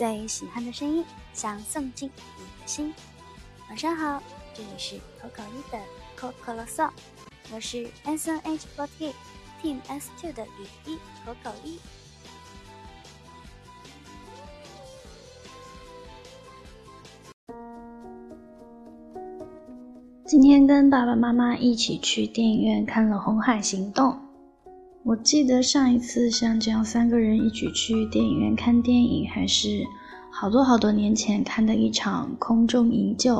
最喜欢的声音，想送进你的心。晚上好，这里是可口一的可可啰嗦，我是 S N H forty Team S two 的雨一口口一。今天跟爸爸妈妈一起去电影院看了《红海行动》。我记得上一次像这样三个人一起去电影院看电影，还是好多好多年前看的一场《空中营救》。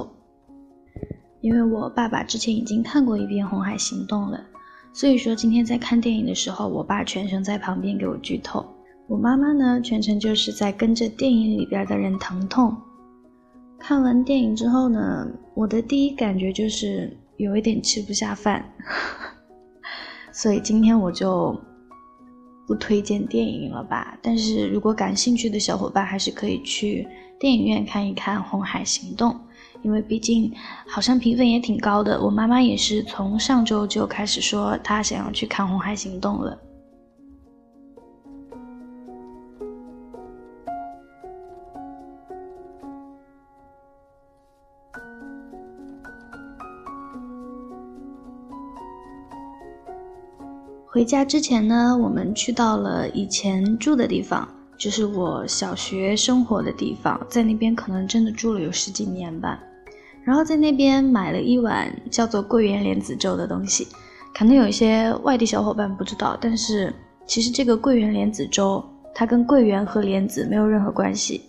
因为我爸爸之前已经看过一遍《红海行动》了，所以说今天在看电影的时候，我爸全程在旁边给我剧透。我妈妈呢，全程就是在跟着电影里边的人疼痛。看完电影之后呢，我的第一感觉就是有一点吃不下饭，所以今天我就不推荐电影了吧。但是如果感兴趣的小伙伴，还是可以去电影院看一看《红海行动》，因为毕竟好像评分也挺高的。我妈妈也是从上周就开始说她想要去看《红海行动》了。回家之前呢，我们去到了以前住的地方，就是我小学生活的地方，在那边可能真的住了有十几年吧。然后在那边买了一碗叫做桂圆莲子粥的东西，可能有一些外地小伙伴不知道，但是其实这个桂圆莲子粥，它跟桂圆和莲子没有任何关系。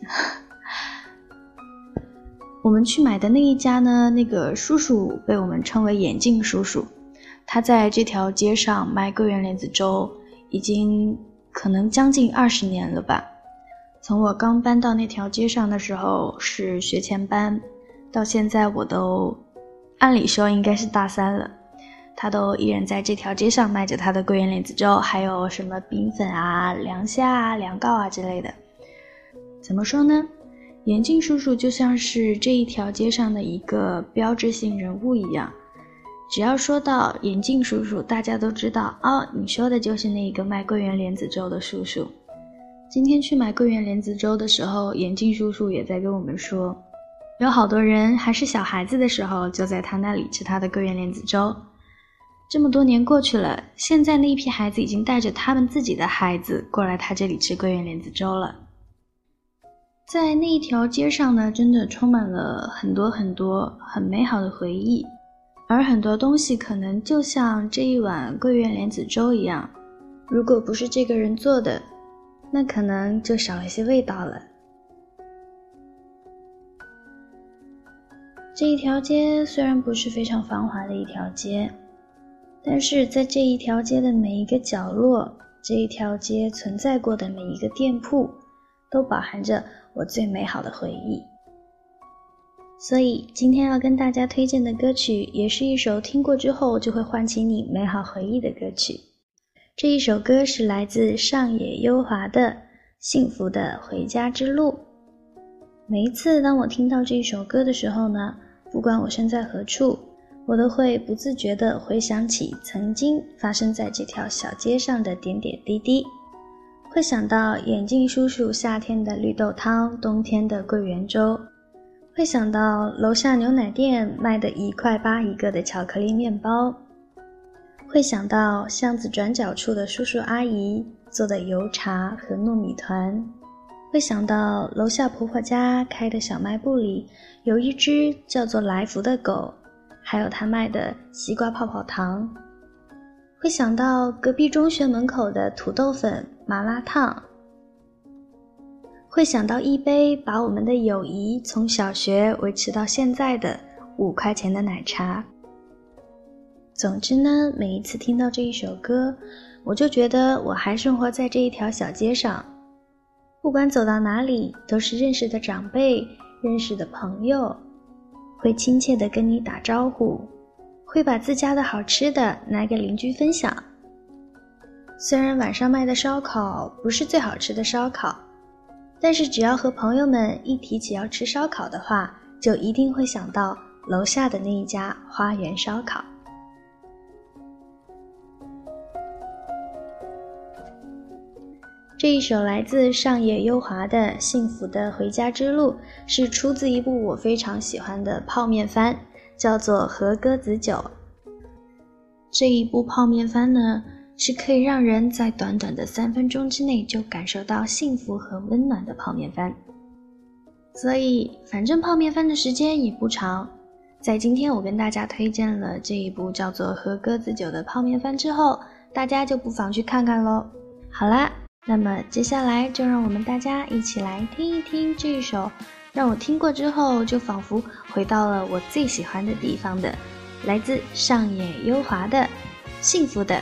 我们去买的那一家呢，那个叔叔被我们称为眼镜叔叔。他在这条街上卖桂圆莲子粥，已经可能将近二十年了吧。从我刚搬到那条街上的时候是学前班，到现在我都按理说应该是大三了，他都依然在这条街上卖着他的桂圆莲子粥，还有什么冰粉啊、凉虾啊、凉糕啊之类的。怎么说呢？眼镜叔叔就像是这一条街上的一个标志性人物一样。只要说到眼镜叔叔，大家都知道哦，你说的就是那个卖桂圆莲子粥的叔叔。今天去买桂圆莲子粥的时候，眼镜叔叔也在跟我们说，有好多人还是小孩子的时候就在他那里吃他的桂圆莲子粥。这么多年过去了，现在那一批孩子已经带着他们自己的孩子过来他这里吃桂圆莲子粥了。在那一条街上呢，真的充满了很多很多很美好的回忆。而很多东西可能就像这一碗桂圆莲子粥一样，如果不是这个人做的，那可能就少了些味道了。这一条街虽然不是非常繁华的一条街，但是在这一条街的每一个角落，这一条街存在过的每一个店铺，都饱含着我最美好的回忆。所以今天要跟大家推荐的歌曲，也是一首听过之后就会唤起你美好回忆的歌曲。这一首歌是来自上野优华的《幸福的回家之路》。每一次当我听到这首歌的时候呢，不管我身在何处，我都会不自觉地回想起曾经发生在这条小街上的点点滴滴，会想到眼镜叔叔夏天的绿豆汤，冬天的桂圆粥。会想到楼下牛奶店卖的一块八一个的巧克力面包，会想到巷子转角处的叔叔阿姨做的油茶和糯米团，会想到楼下婆婆家开的小卖部里有一只叫做来福的狗，还有他卖的西瓜泡泡糖，会想到隔壁中学门口的土豆粉麻辣烫。会想到一杯把我们的友谊从小学维持到现在的五块钱的奶茶。总之呢，每一次听到这一首歌，我就觉得我还生活在这一条小街上，不管走到哪里，都是认识的长辈、认识的朋友，会亲切的跟你打招呼，会把自家的好吃的拿给邻居分享。虽然晚上卖的烧烤不是最好吃的烧烤。但是只要和朋友们一提起要吃烧烤的话，就一定会想到楼下的那一家花园烧烤。这一首来自上野优华的《幸福的回家之路》是出自一部我非常喜欢的泡面番，叫做《和歌子酒》。这一部泡面番呢，是可以让人在短短的三分钟之内就感受到幸福和温暖的泡面番。所以，反正泡面番的时间也不长，在今天我跟大家推荐了这一部叫做《和鸽子酒》的泡面番之后，大家就不妨去看看喽。好啦。那么接下来就让我们大家一起来听一听这一首让我听过之后就仿佛回到了我最喜欢的地方的，来自上野优华的《幸福的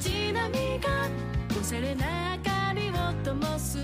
街並みがおしゃれな明かりを灯す。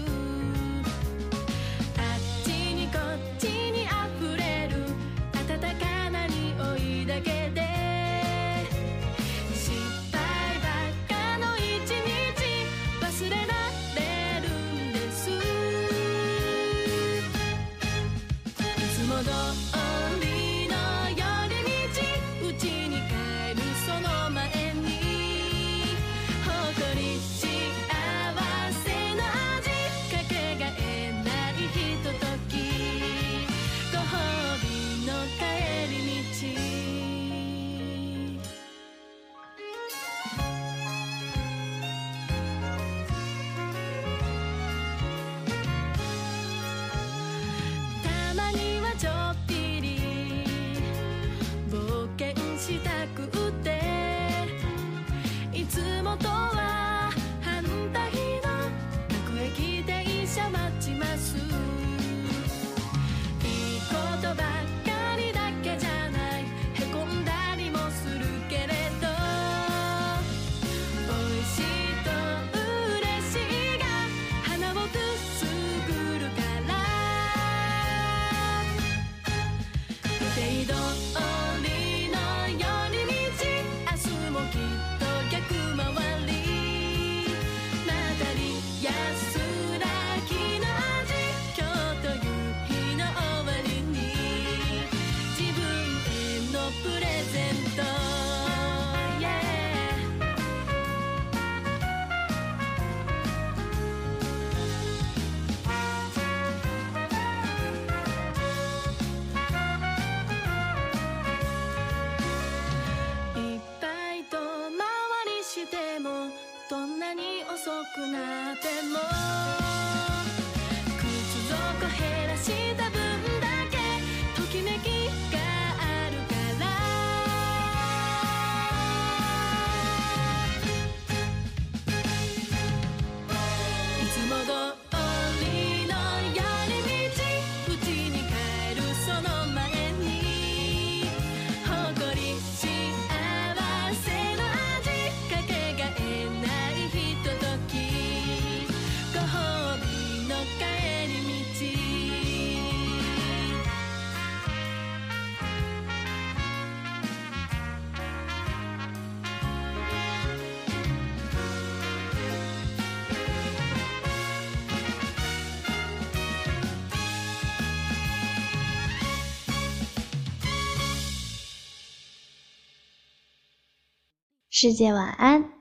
世界晚安。